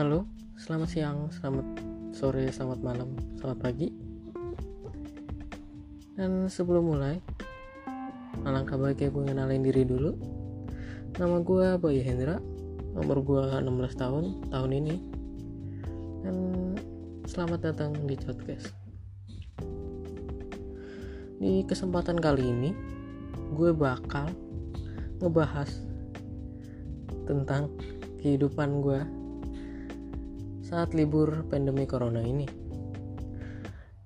Halo, selamat siang, selamat sore, selamat malam, selamat pagi. Dan sebelum mulai, alangkah baiknya gue ngenalin diri dulu. Nama gue Bayu Hendra, nomor gue 16 tahun, tahun ini. Dan selamat datang di podcast. Di kesempatan kali ini, gue bakal ngebahas tentang kehidupan gue saat libur pandemi corona ini.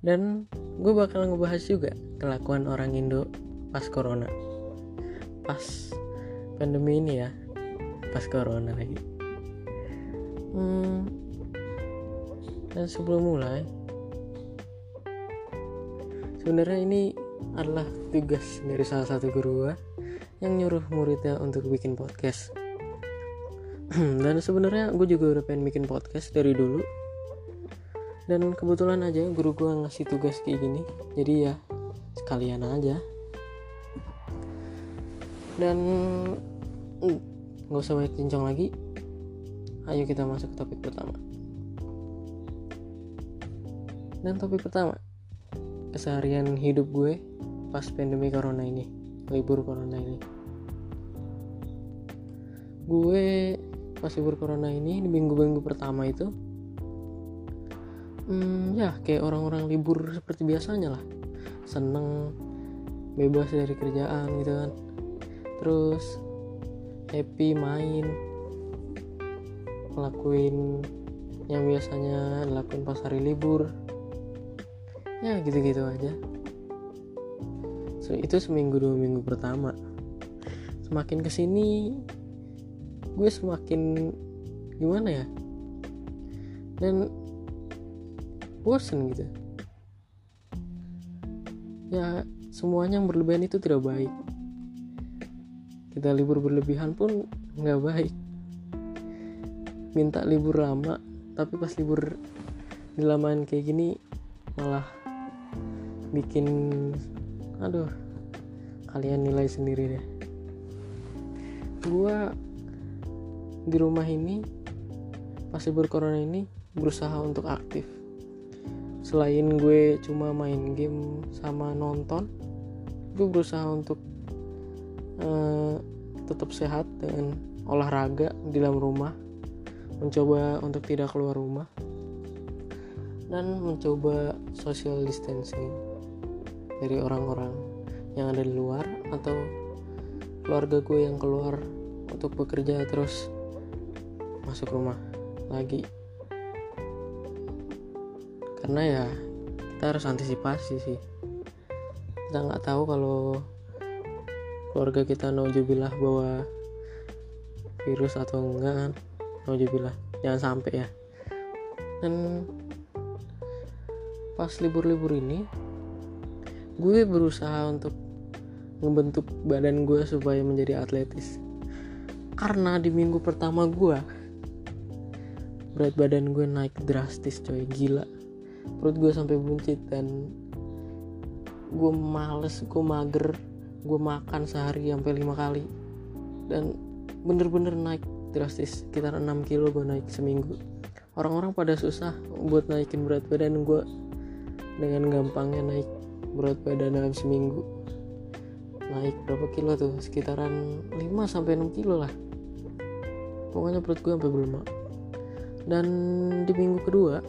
Dan gue bakal ngebahas juga kelakuan orang Indo pas corona. Pas pandemi ini ya, pas corona lagi. Hmm, dan sebelum mulai, sebenarnya ini adalah tugas dari salah satu guru gue yang nyuruh muridnya untuk bikin podcast dan sebenarnya gue juga udah pengen bikin podcast dari dulu. Dan kebetulan aja guru gue ngasih tugas kayak gini. Jadi ya sekalian aja. Dan mm, nggak usah banyak cincong lagi. Ayo kita masuk ke topik pertama. Dan topik pertama keseharian hidup gue pas pandemi corona ini libur corona ini. Gue pas libur corona ini di minggu-minggu pertama itu hmm, ya kayak orang-orang libur seperti biasanya lah. Seneng bebas dari kerjaan gitu kan. Terus happy main ngelakuin yang biasanya ngelakuin pas hari libur. Ya gitu-gitu aja. So, itu seminggu dua minggu pertama. Semakin ke sini gue semakin gimana ya? Dan bosen gitu. Ya semuanya yang berlebihan itu tidak baik. Kita libur berlebihan pun nggak baik. Minta libur lama tapi pas libur dilamain kayak gini malah bikin aduh kalian nilai sendiri deh. Gua di rumah ini pas libur corona ini berusaha untuk aktif. Selain gue cuma main game sama nonton gue berusaha untuk uh, tetap sehat dengan olahraga di dalam rumah mencoba untuk tidak keluar rumah dan mencoba social distancing dari orang-orang yang ada di luar atau keluarga gue yang keluar untuk bekerja terus masuk rumah lagi. Karena ya kita harus antisipasi sih. Kita nggak tahu kalau keluarga kita naujubillah bawa virus atau enggak kan. Jangan sampai ya. Dan pas libur-libur ini gue berusaha untuk membentuk badan gue supaya menjadi atletis. Karena di minggu pertama gue berat badan gue naik drastis coy. Gila. Perut gue sampai buncit dan gue males gue mager gue makan sehari sampai lima kali. Dan bener-bener naik drastis. Sekitar 6 kilo gue naik seminggu. Orang-orang pada susah buat naikin berat badan gue dengan gampangnya naik berat badan dalam seminggu. Naik berapa kilo tuh? Sekitaran 5 sampai 6 kilo lah. Pokoknya perut gue sampai berlemak dan di minggu kedua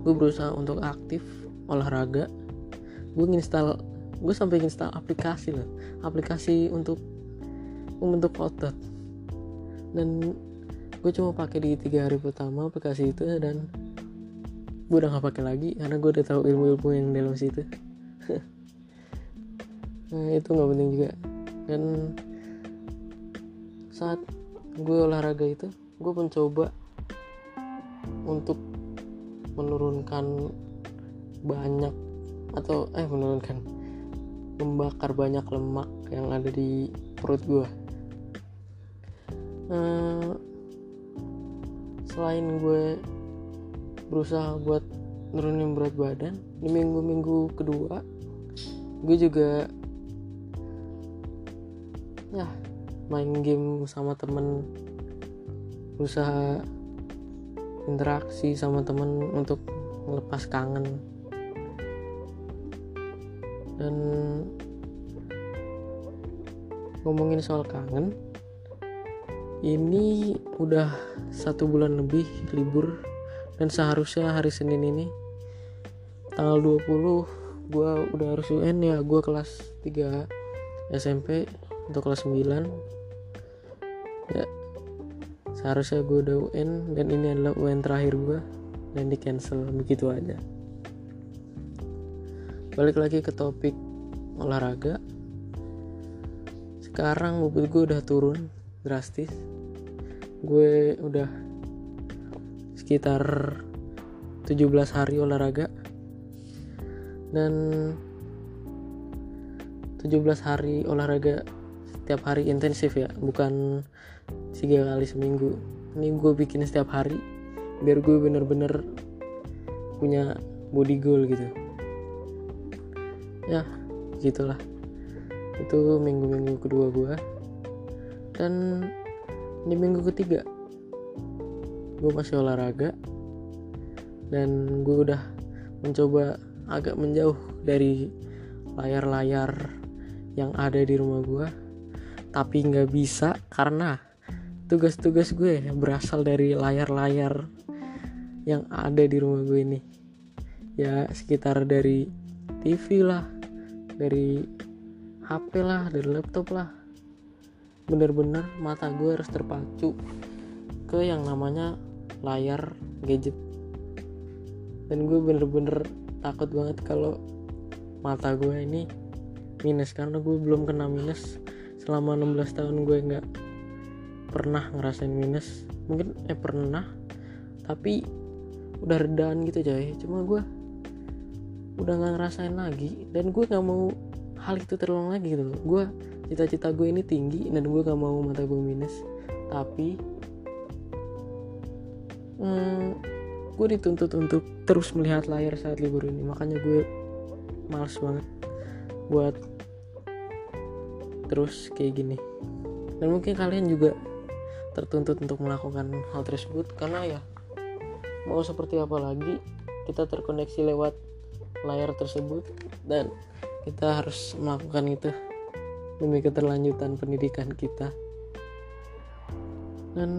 gue berusaha untuk aktif olahraga. Gue nginstal gue sampai nginstal aplikasi loh. Aplikasi untuk membentuk otot. Dan gue cuma pakai di tiga hari pertama aplikasi itu dan gue udah gak pakai lagi karena gue udah tahu ilmu-ilmu yang dalam situ. Nah itu nggak penting juga. Dan saat gue olahraga itu gue mencoba untuk menurunkan banyak atau eh menurunkan membakar banyak lemak yang ada di perut gue uh, selain gue berusaha buat nurunin berat badan di minggu-minggu kedua gue juga ya main game sama temen. Berusaha interaksi sama temen untuk melepas kangen. Dan ngomongin soal kangen ini udah satu bulan lebih libur dan seharusnya hari Senin ini tanggal 20 gue udah harus UN ya. Gue kelas 3 SMP untuk kelas 9 ya seharusnya gue udah UN dan ini adalah UN terakhir gue dan di cancel begitu aja. Balik lagi ke topik olahraga. Sekarang mobil gue udah turun drastis. Gue udah sekitar 17 hari olahraga. Dan 17 hari olahraga setiap hari intensif ya bukan tiga kali seminggu. Ini gue bikin setiap hari biar gue bener-bener punya body goal gitu. Ya gitulah. Itu minggu-minggu kedua gue dan di minggu ketiga gue masih olahraga. Dan gue udah mencoba agak menjauh dari layar-layar yang ada di rumah gue tapi nggak bisa karena tugas-tugas gue berasal dari layar-layar yang ada di rumah gue ini. Ya sekitar dari TV lah dari HP lah dari laptop lah. Bener-bener mata gue harus terpacu ke yang namanya layar gadget. Dan gue bener-bener takut banget kalau mata gue ini minus karena gue belum kena minus selama 16 tahun gue nggak pernah ngerasain minus. Mungkin eh pernah. Tapi udah redaan gitu coy. Cuma gue udah nggak ngerasain lagi. Dan gue nggak mau hal itu terulang lagi gitu gue cita-cita gue ini tinggi dan gue gak mau mata gue minus. Tapi hmm, gue dituntut untuk terus melihat layar saat libur ini. Makanya gue males banget buat terus kayak gini. Dan mungkin kalian juga tertuntut untuk melakukan hal tersebut karena ya mau seperti apa lagi kita terkoneksi lewat layar tersebut dan kita harus melakukan itu demi keterlanjutan pendidikan kita. Dan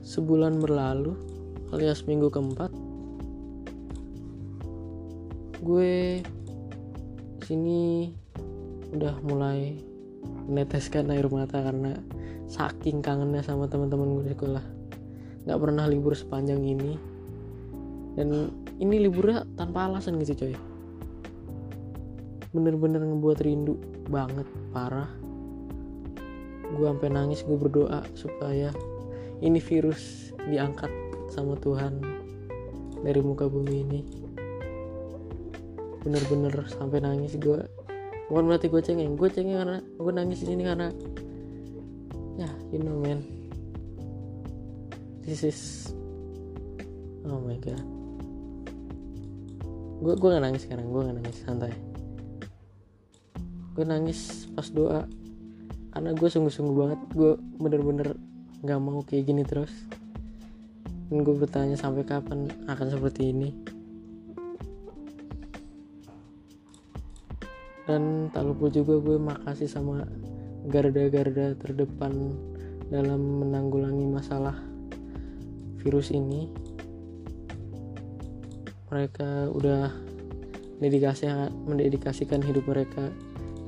sebulan berlalu alias minggu keempat gue sini udah mulai meneteskan air mata karena saking kangennya sama teman-teman gue di sekolah. Nggak pernah libur sepanjang ini. Dan ini liburnya tanpa alasan gitu coy. Bener-bener ngebuat rindu banget parah. Gue sampai nangis gue berdoa supaya ini virus diangkat sama Tuhan dari muka bumi ini. Bener-bener sampai nangis gue bukan berarti gue cengeng. Gue cengeng karena gue nangis di sini karena ya you know man. This is oh my god. Gue gue gak nangis sekarang. Gue gak nangis. Santai. Gue nangis pas doa. Karena gue sungguh-sungguh banget. Gue bener-bener nggak mau kayak gini terus. Dan gue bertanya sampai kapan akan seperti ini dan tak lupa juga gue makasih sama garda-garda terdepan dalam menanggulangi masalah virus ini mereka udah dedikasi mendedikasikan hidup mereka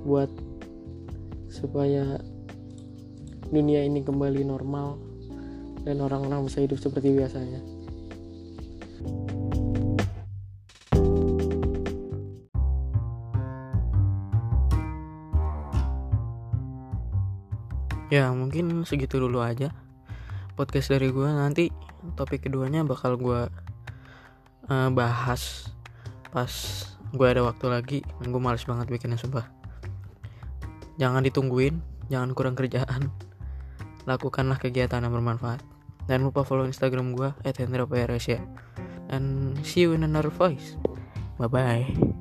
buat supaya dunia ini kembali normal dan orang-orang bisa hidup seperti biasanya. Ya mungkin segitu dulu aja podcast dari gue nanti topik keduanya bakal gue uh, bahas pas gue ada waktu lagi gue males banget bikinnya sumpah Jangan ditungguin, jangan kurang kerjaan. Lakukanlah kegiatan yang bermanfaat. Dan lupa follow Instagram gue @hendra ya. Dan see you in another voice. Bye bye.